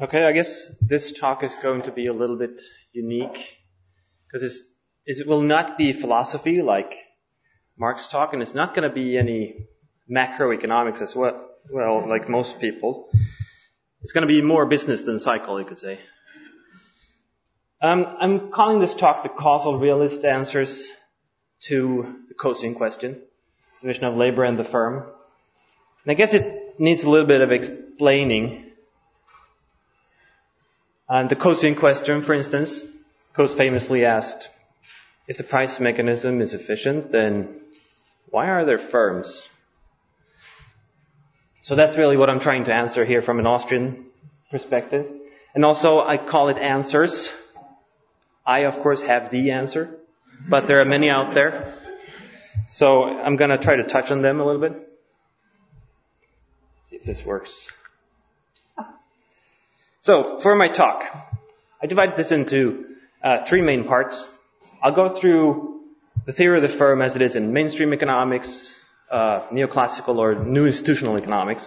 Okay, I guess this talk is going to be a little bit unique because it will not be philosophy like Mark's talk, and it's not going to be any macroeconomics as well, well, like most people. It's going to be more business than cycle, you could say. Um, I'm calling this talk the causal realist answers to the Coase question, the division of labor and the firm. And I guess it needs a little bit of explaining and the Coase question, for instance, Coase famously asked, if the price mechanism is efficient, then why are there firms? So that's really what I'm trying to answer here from an Austrian perspective. And also, I call it answers. I, of course, have the answer, but there are many out there. So I'm going to try to touch on them a little bit. See if this works. So, for my talk, I divided this into uh, three main parts. I'll go through the theory of the firm as it is in mainstream economics, uh, neoclassical or new institutional economics,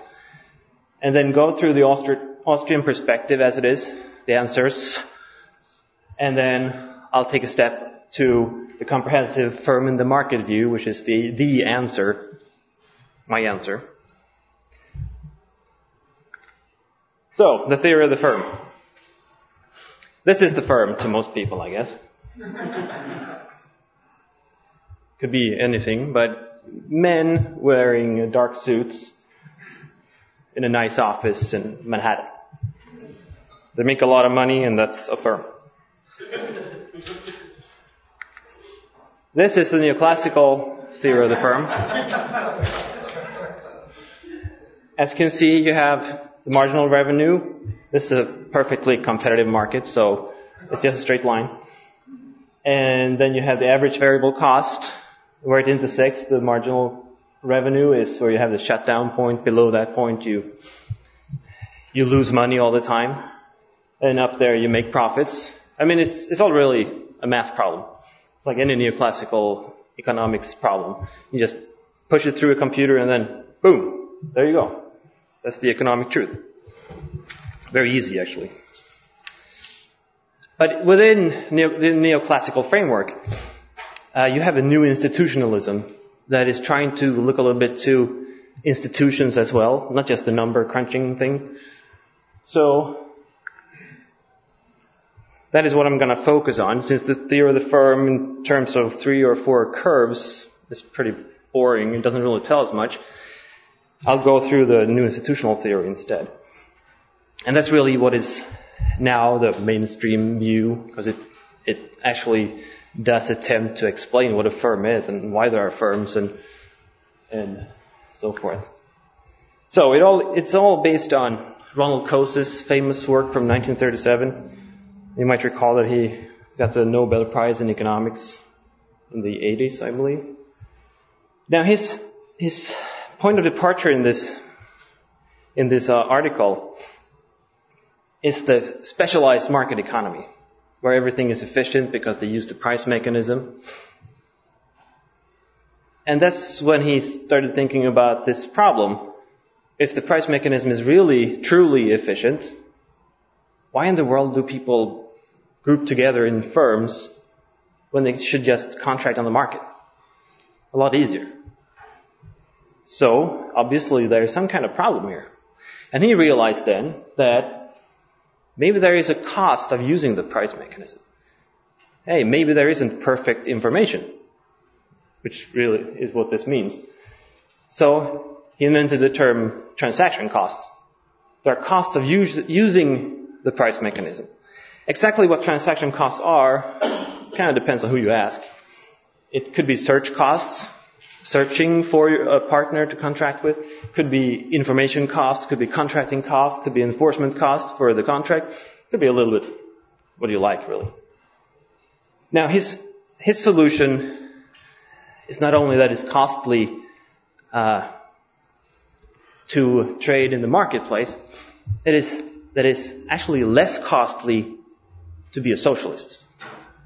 and then go through the Austri- Austrian perspective as it is, the answers, and then I'll take a step to the comprehensive firm in the market view, which is the, the answer, my answer. So, the theory of the firm. This is the firm to most people, I guess. Could be anything, but men wearing dark suits in a nice office in Manhattan. They make a lot of money, and that's a firm. This is the neoclassical theory of the firm. As you can see, you have the marginal revenue, this is a perfectly competitive market, so it's just a straight line. And then you have the average variable cost, where it intersects the marginal revenue is where you have the shutdown point. Below that point, you, you lose money all the time. And up there, you make profits. I mean, it's, it's all really a math problem. It's like any neoclassical economics problem. You just push it through a computer and then, boom, there you go. That's the economic truth. Very easy, actually. But within neo- the neoclassical framework, uh, you have a new institutionalism that is trying to look a little bit to institutions as well, not just the number crunching thing. So, that is what I'm going to focus on, since the theory of the firm in terms of three or four curves is pretty boring, it doesn't really tell us much. I'll go through the new institutional theory instead. And that's really what is now the mainstream view, because it, it actually does attempt to explain what a firm is and why there are firms and, and so forth. So it all, it's all based on Ronald Coase's famous work from 1937. You might recall that he got the Nobel Prize in economics in the 80s, I believe. Now his, his point of departure in this in this uh, article is the specialized market economy, where everything is efficient because they use the price mechanism. And that's when he started thinking about this problem. If the price mechanism is really, truly efficient, why in the world do people group together in firms when they should just contract on the market? A lot easier. So, obviously there's some kind of problem here. And he realized then that maybe there is a cost of using the price mechanism. Hey, maybe there isn't perfect information, which really is what this means. So, he invented the term transaction costs. There are costs of us- using the price mechanism. Exactly what transaction costs are kind of depends on who you ask. It could be search costs, searching for a partner to contract with. Could be information costs, could be contracting costs, could be enforcement costs for the contract. Could be a little bit what do you like, really. Now, his, his solution is not only that it's costly uh, to trade in the marketplace, it is that it's actually less costly to be a socialist,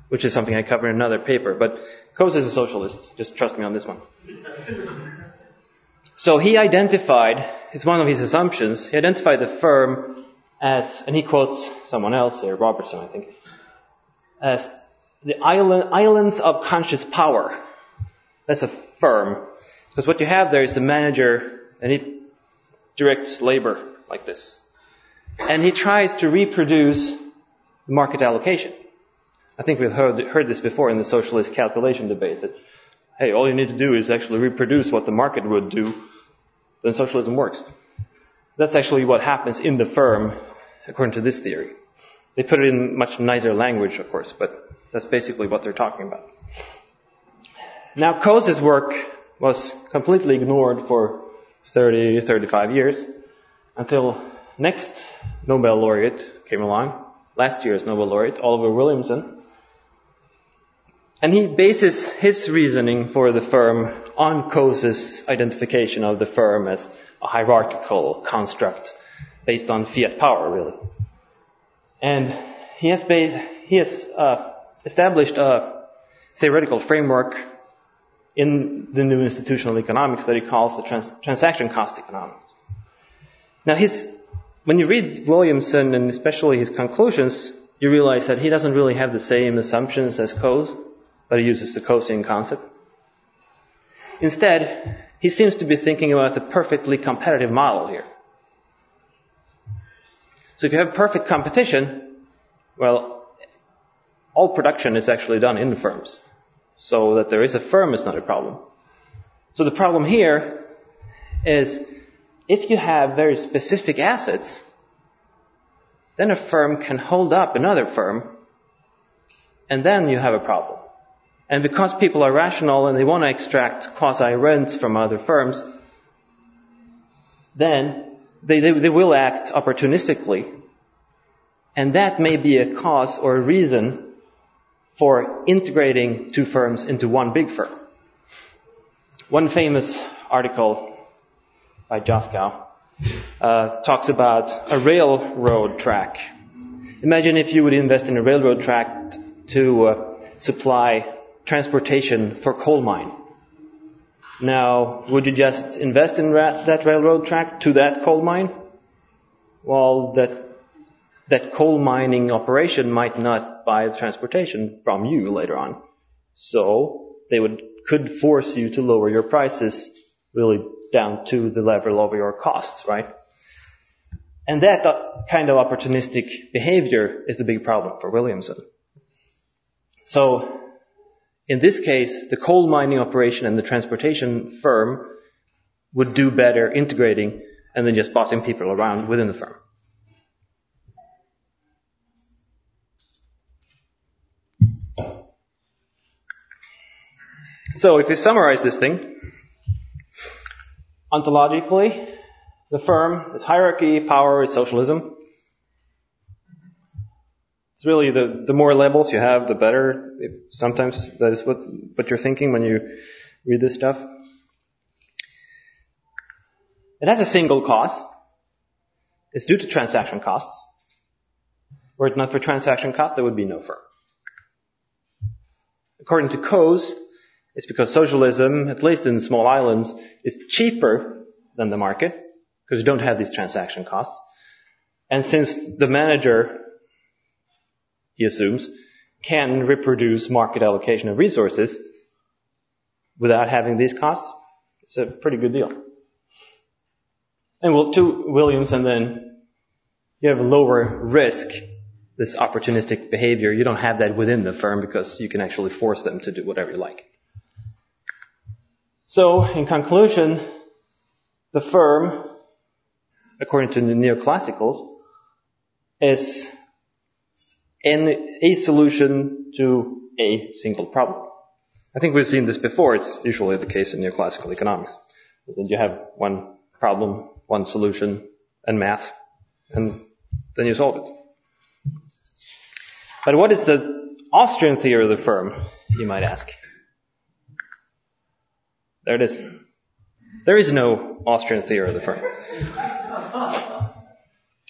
which is something I cover in another paper. But Coase is a socialist. Just trust me on this one. So he identified, it's one of his assumptions, he identified the firm as, and he quotes someone else here, Robertson, I think, as the island, islands of conscious power. That's a firm. Because what you have there is the manager, and he directs labor like this. And he tries to reproduce the market allocation. I think we've heard, heard this before in the socialist calculation debate that, hey, all you need to do is actually reproduce what the market would do, then socialism works. That's actually what happens in the firm, according to this theory. They put it in much nicer language, of course, but that's basically what they're talking about. Now, Coase's work was completely ignored for 30, 35 years until next Nobel laureate came along, last year's Nobel laureate, Oliver Williamson. And he bases his reasoning for the firm on Coase's identification of the firm as a hierarchical construct based on fiat power, really. And he has, he has uh, established a theoretical framework in the new institutional economics that he calls the trans- transaction cost economics. Now, his, when you read Williamson and especially his conclusions, you realize that he doesn't really have the same assumptions as Coase, but he uses the Coasean concept. Instead, he seems to be thinking about the perfectly competitive model here. So if you have perfect competition, well, all production is actually done in firms. So that there is a firm is not a problem. So the problem here is if you have very specific assets, then a firm can hold up another firm, and then you have a problem. And because people are rational and they want to extract quasi rents from other firms, then they, they, they will act opportunistically. And that may be a cause or a reason for integrating two firms into one big firm. One famous article by Joskow uh, talks about a railroad track. Imagine if you would invest in a railroad track to uh, supply transportation for coal mine. Now, would you just invest in that railroad track to that coal mine? Well, that, that coal mining operation might not buy the transportation from you later on. So, they would, could force you to lower your prices really down to the level of your costs, right? And that uh, kind of opportunistic behavior is the big problem for Williamson. So, in this case, the coal mining operation and the transportation firm would do better integrating and then just bossing people around within the firm. So if we summarize this thing, ontologically, the firm is hierarchy, power is socialism. It's really the, the more labels you have, the better. Sometimes that is what, what you're thinking when you read this stuff. It has a single cost. It's due to transaction costs. Were it not for transaction costs, there would be no firm. According to Coase, it's because socialism, at least in small islands, is cheaper than the market, because you don't have these transaction costs. And since the manager, he assumes, can reproduce market allocation of resources without having these costs, it's a pretty good deal. And well, to Williams, and then you have a lower risk, this opportunistic behavior. You don't have that within the firm because you can actually force them to do whatever you like. So, in conclusion, the firm, according to the neoclassicals, is in a solution to a single problem. I think we've seen this before. It's usually the case in neoclassical economics. Is that you have one problem, one solution, and math, and then you solve it. But what is the Austrian theory of the firm, you might ask? There it is. There is no Austrian theory of the firm.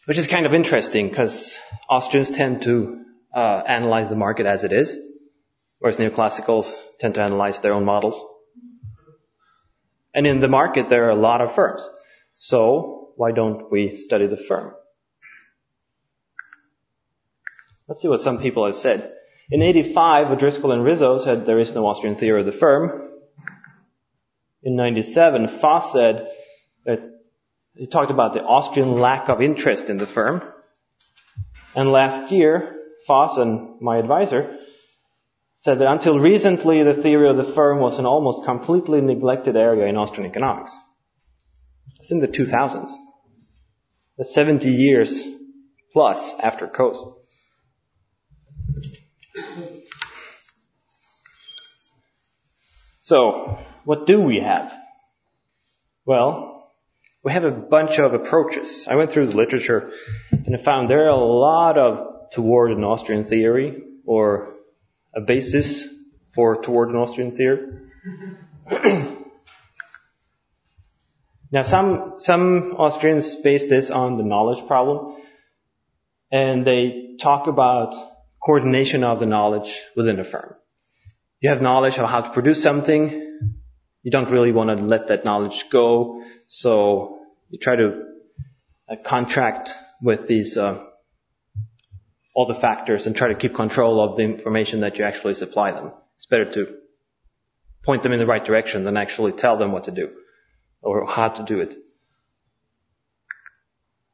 Which is kind of interesting because Austrians tend to uh, analyze the market as it is, whereas neoclassicals tend to analyze their own models. And in the market, there are a lot of firms. So, why don't we study the firm? Let's see what some people have said. In 85, O'Driscoll and Rizzo said there is no Austrian theory of the firm. In 97, Foss said that he talked about the Austrian lack of interest in the firm. And last year, Foss and my advisor said that until recently the theory of the firm was an almost completely neglected area in Austrian economics. It's in the 2000s. That's 70 years plus after Coase. So, what do we have? Well, we have a bunch of approaches. I went through the literature and I found there are a lot of toward an Austrian theory or a basis for toward an Austrian theory. now some, some Austrians base this on the knowledge problem and they talk about coordination of the knowledge within a firm. You have knowledge of how to produce something. You don't really want to let that knowledge go. So you try to uh, contract with these, uh, all the factors and try to keep control of the information that you actually supply them. It's better to point them in the right direction than actually tell them what to do or how to do it.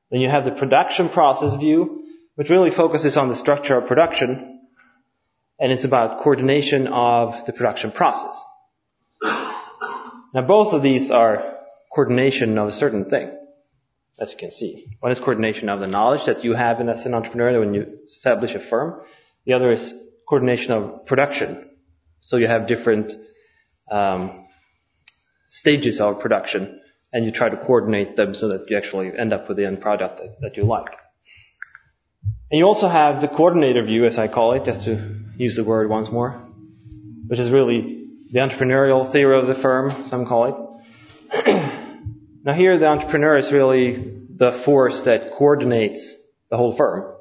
Then you have the production process view, which really focuses on the structure of production, and it's about coordination of the production process. Now both of these are coordination of a certain thing as you can see. One is coordination of the knowledge that you have as an entrepreneur when you establish a firm. The other is coordination of production. So you have different um, stages of production, and you try to coordinate them so that you actually end up with the end product that, that you like. And you also have the coordinator view, as I call it, just to use the word once more, which is really the entrepreneurial theory of the firm, some call it. Now here the entrepreneur is really the force that coordinates the whole firm.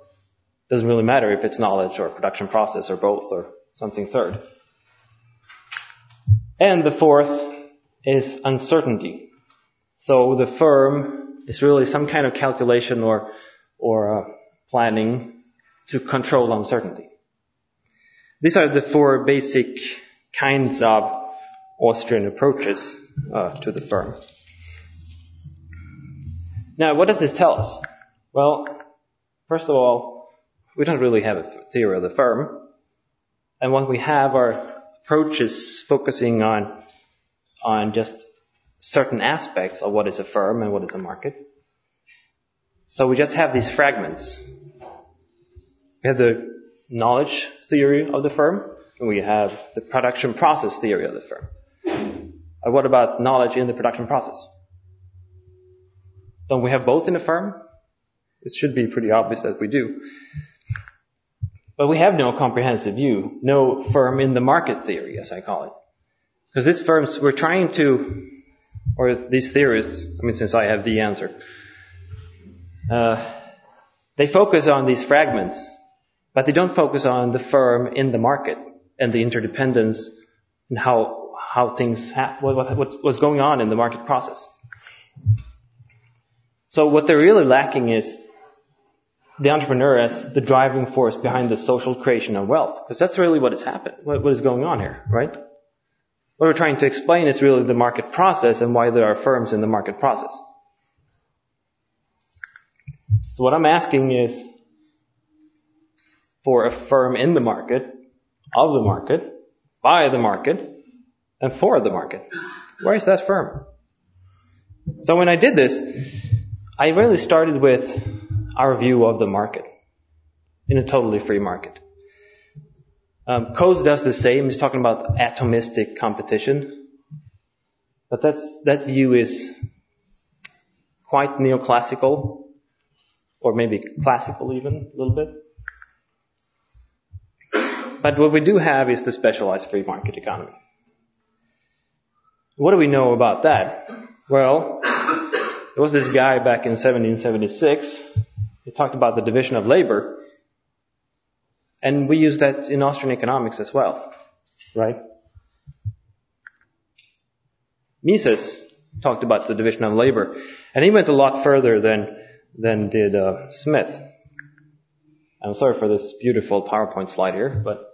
Doesn't really matter if it's knowledge or production process or both or something third. And the fourth is uncertainty. So the firm is really some kind of calculation or, or uh, planning to control uncertainty. These are the four basic kinds of Austrian approaches uh, to the firm. Now, what does this tell us? Well, first of all, we don't really have a theory of the firm. And what we have are approaches focusing on, on just certain aspects of what is a firm and what is a market. So we just have these fragments. We have the knowledge theory of the firm, and we have the production process theory of the firm. And what about knowledge in the production process? Don't we have both in a firm? It should be pretty obvious that we do. But we have no comprehensive view, no firm in the market theory, as I call it. Because these firms, we're trying to, or these theorists, I mean, since I have the answer, uh, they focus on these fragments, but they don't focus on the firm in the market and the interdependence and how how things ha- what, what, what's going on in the market process. So what they're really lacking is the entrepreneur as the driving force behind the social creation of wealth. Because that's really what has happened, what, what is going on here, right? What we're trying to explain is really the market process and why there are firms in the market process. So what I'm asking is for a firm in the market, of the market, by the market, and for the market. Where is that firm? So when I did this, I really started with our view of the market in a totally free market. Um, Coase does the same. He's talking about atomistic competition. But that's, that view is quite neoclassical, or maybe classical even, a little bit. But what we do have is the specialized free market economy. What do we know about that? Well, there was this guy back in 1776. He talked about the division of labor. And we use that in Austrian economics as well. Right? Mises talked about the division of labor. And he went a lot further than, than did uh, Smith. I'm sorry for this beautiful PowerPoint slide here, but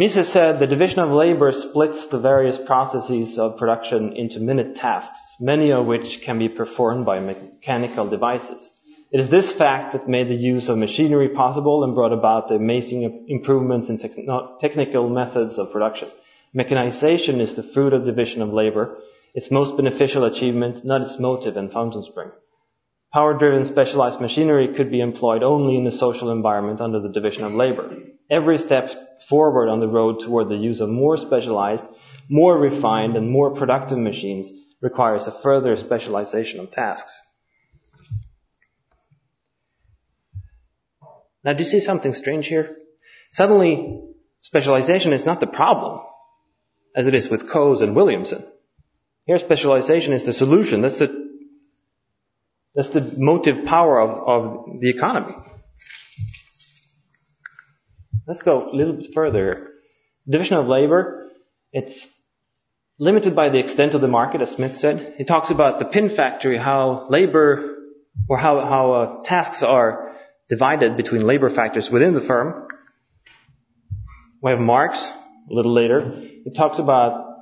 Mises said the division of labor splits the various processes of production into minute tasks, many of which can be performed by mechanical devices. It is this fact that made the use of machinery possible and brought about the amazing improvements in techno- technical methods of production. Mechanization is the fruit of division of labor, its most beneficial achievement, not its motive and fountain spring. Power-driven specialized machinery could be employed only in a social environment under the division of labor. Every step forward on the road toward the use of more specialized, more refined, and more productive machines requires a further specialization of tasks. Now, do you see something strange here? Suddenly, specialization is not the problem, as it is with Coase and Williamson. Here, specialization is the solution. That's the that's the motive power of, of the economy. Let's go a little bit further. Division of labor, it's limited by the extent of the market, as Smith said. He talks about the pin factory, how labor, or how, how uh, tasks are divided between labor factors within the firm. We have Marx, a little later. He talks about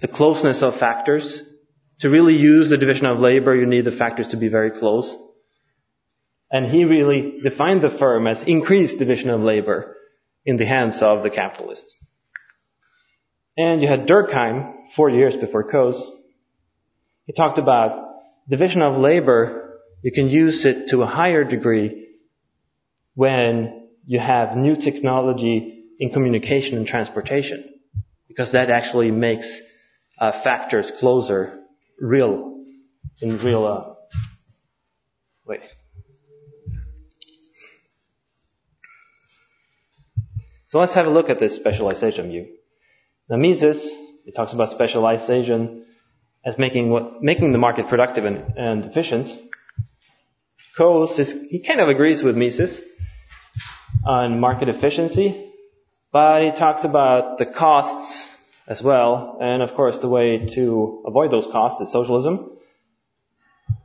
the closeness of factors to really use the division of labor, you need the factors to be very close. And he really defined the firm as increased division of labor in the hands of the capitalists. And you had Durkheim, four years before Coase. He talked about division of labor, you can use it to a higher degree when you have new technology in communication and transportation. Because that actually makes uh, factors closer real, in real, uh, wait. So let's have a look at this specialization view. Now Mises, he talks about specialization as making what, making the market productive and, and efficient. Coase is, he kind of agrees with Mises on market efficiency, but he talks about the costs as well. And of course, the way to avoid those costs is socialism.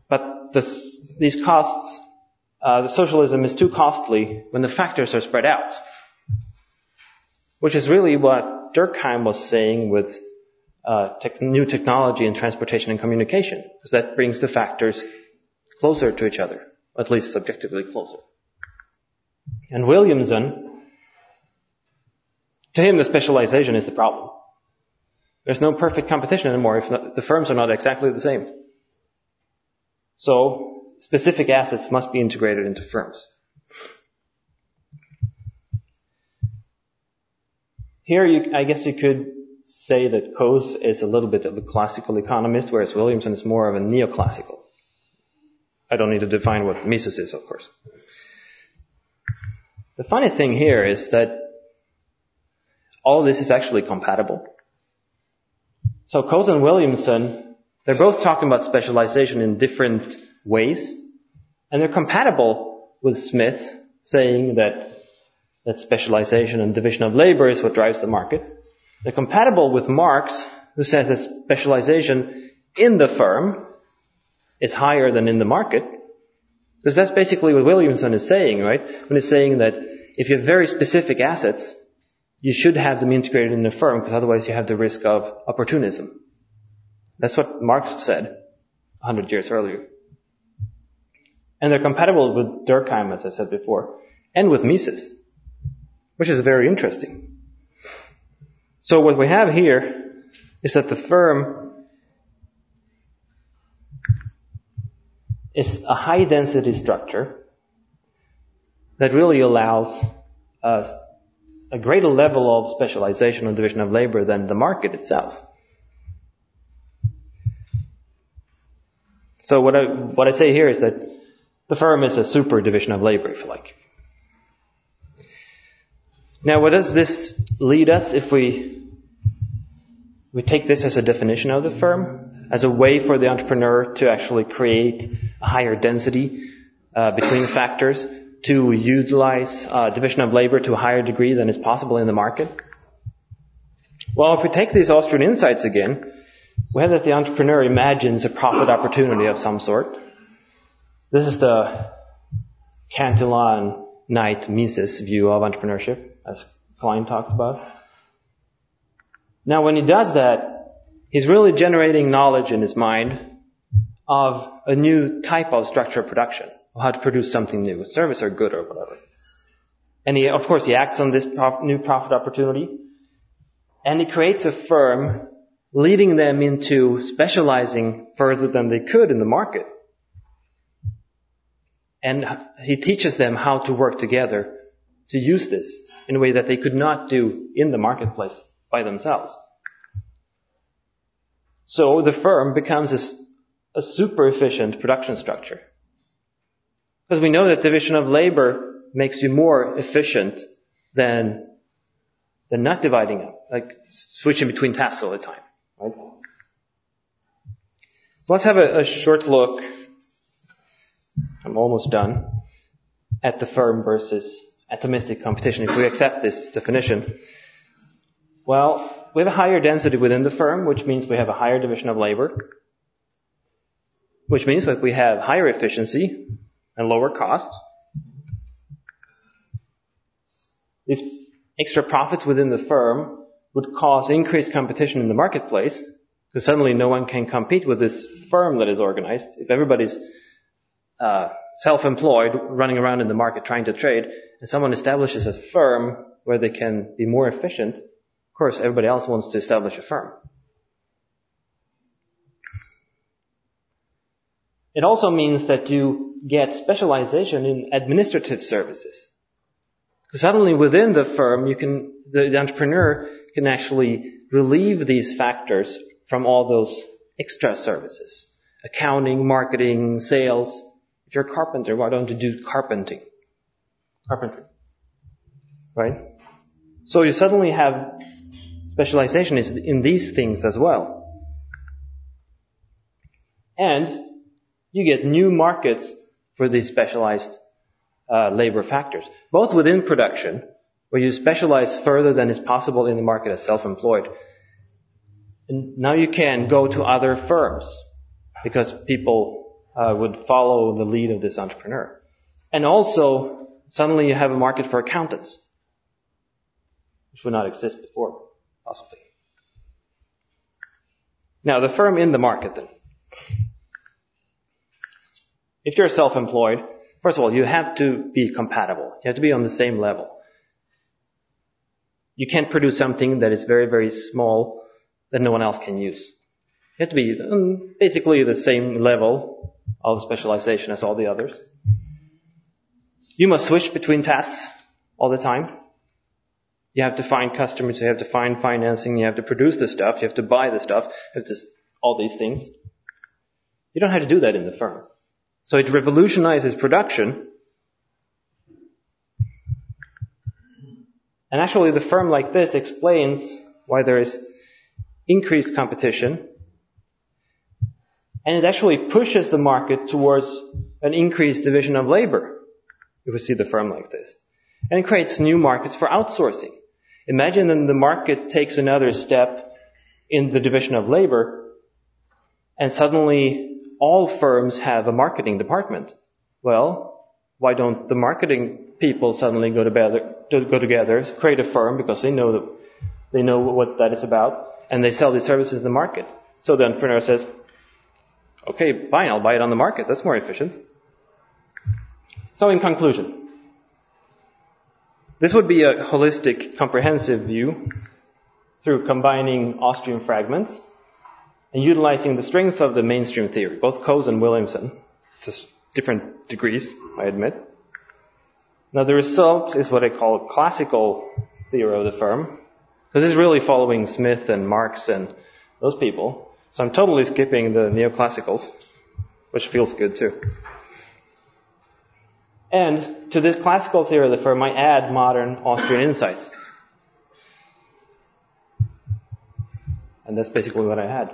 But this, these costs, uh, the socialism is too costly when the factors are spread out. Which is really what Durkheim was saying with uh, tech, new technology in transportation and communication, because that brings the factors closer to each other, at least subjectively closer. And Williamson, to him, the specialization is the problem. There's no perfect competition anymore if the firms are not exactly the same. So, specific assets must be integrated into firms. Here, you, I guess you could say that Coase is a little bit of a classical economist, whereas Williamson is more of a neoclassical. I don't need to define what Mises is, of course. The funny thing here is that all this is actually compatible. So Coase and Williamson, they're both talking about specialization in different ways, and they're compatible with Smith saying that that specialization and division of labor is what drives the market. They're compatible with Marx, who says that specialization in the firm is higher than in the market. Because that's basically what Williamson is saying, right? When he's saying that if you have very specific assets, you should have them integrated in the firm because otherwise you have the risk of opportunism. That's what Marx said hundred years earlier. And they're compatible with Durkheim, as I said before, and with Mises, which is very interesting. So what we have here is that the firm is a high density structure that really allows us a greater level of specialization and division of labor than the market itself. So what I, what I say here is that the firm is a super division of labor, if you like. Now, where does this lead us if we, we take this as a definition of the firm, as a way for the entrepreneur to actually create a higher density uh, between factors? to utilize uh, division of labor to a higher degree than is possible in the market? Well, if we take these Austrian insights again, we have that the entrepreneur imagines a profit opportunity of some sort. This is the Cantillon Knight Mises view of entrepreneurship, as Klein talks about. Now, when he does that, he's really generating knowledge in his mind of a new type of structure of production, of how to produce something new, a service or good or whatever. And he, of course, he acts on this prof- new profit opportunity, and he creates a firm leading them into specializing further than they could in the market. And he teaches them how to work together to use this in a way that they could not do in the marketplace by themselves. So the firm becomes a, a super efficient production structure. Because we know that division of labor makes you more efficient than, than not dividing up, like switching between tasks all the time. Right? So let's have a, a short look. I'm almost done. At the firm versus atomistic competition, if we accept this definition. Well, we have a higher density within the firm, which means we have a higher division of labor, which means that we have higher efficiency and lower cost. These extra profits within the firm would cause increased competition in the marketplace, because suddenly no one can compete with this firm that is organized. If everybody's uh, self-employed, running around in the market trying to trade, and someone establishes a firm where they can be more efficient, of course, everybody else wants to establish a firm. It also means that you get specialization in administrative services. Suddenly within the firm, you can, the, the entrepreneur can actually relieve these factors from all those extra services. Accounting, marketing, sales. If you're a carpenter, why don't you do carpenting? Carpentry. Right? So you suddenly have specialization in these things as well. And you get new markets for these specialized uh, labor factors, both within production where you specialize further than is possible in the market as self-employed. And now you can go to other firms because people uh, would follow the lead of this entrepreneur. And also, suddenly you have a market for accountants, which would not exist before, possibly. Now, the firm in the market then. If you're self-employed, first of all, you have to be compatible. You have to be on the same level. You can't produce something that is very, very small that no one else can use. You have to be um, basically the same level of specialization as all the others. You must switch between tasks all the time. You have to find customers, you have to find financing, you have to produce the stuff, you have to buy the stuff, you have to, all these things. You don't have to do that in the firm. So it revolutionizes production And actually the firm like this explains why there is increased competition and it actually pushes the market towards an increased division of labor if we see the firm like this. And it creates new markets for outsourcing. Imagine then the market takes another step in the division of labor and suddenly all firms have a marketing department. Well, why don't the marketing people suddenly go together, go together, create a firm because they know they know what that is about, and they sell these services in the market. So the entrepreneur says, "Okay, fine, I'll buy it on the market. That's more efficient." So in conclusion, this would be a holistic, comprehensive view through combining Austrian fragments and utilizing the strengths of the mainstream theory, both Coase and Williamson, to different degrees, I admit. Now the result is what I call classical theory of the firm, because it's really following Smith and Marx and those people. So I'm totally skipping the neoclassicals, which feels good too. And to this classical theory of the firm, I add modern Austrian insights. And that's basically what I had.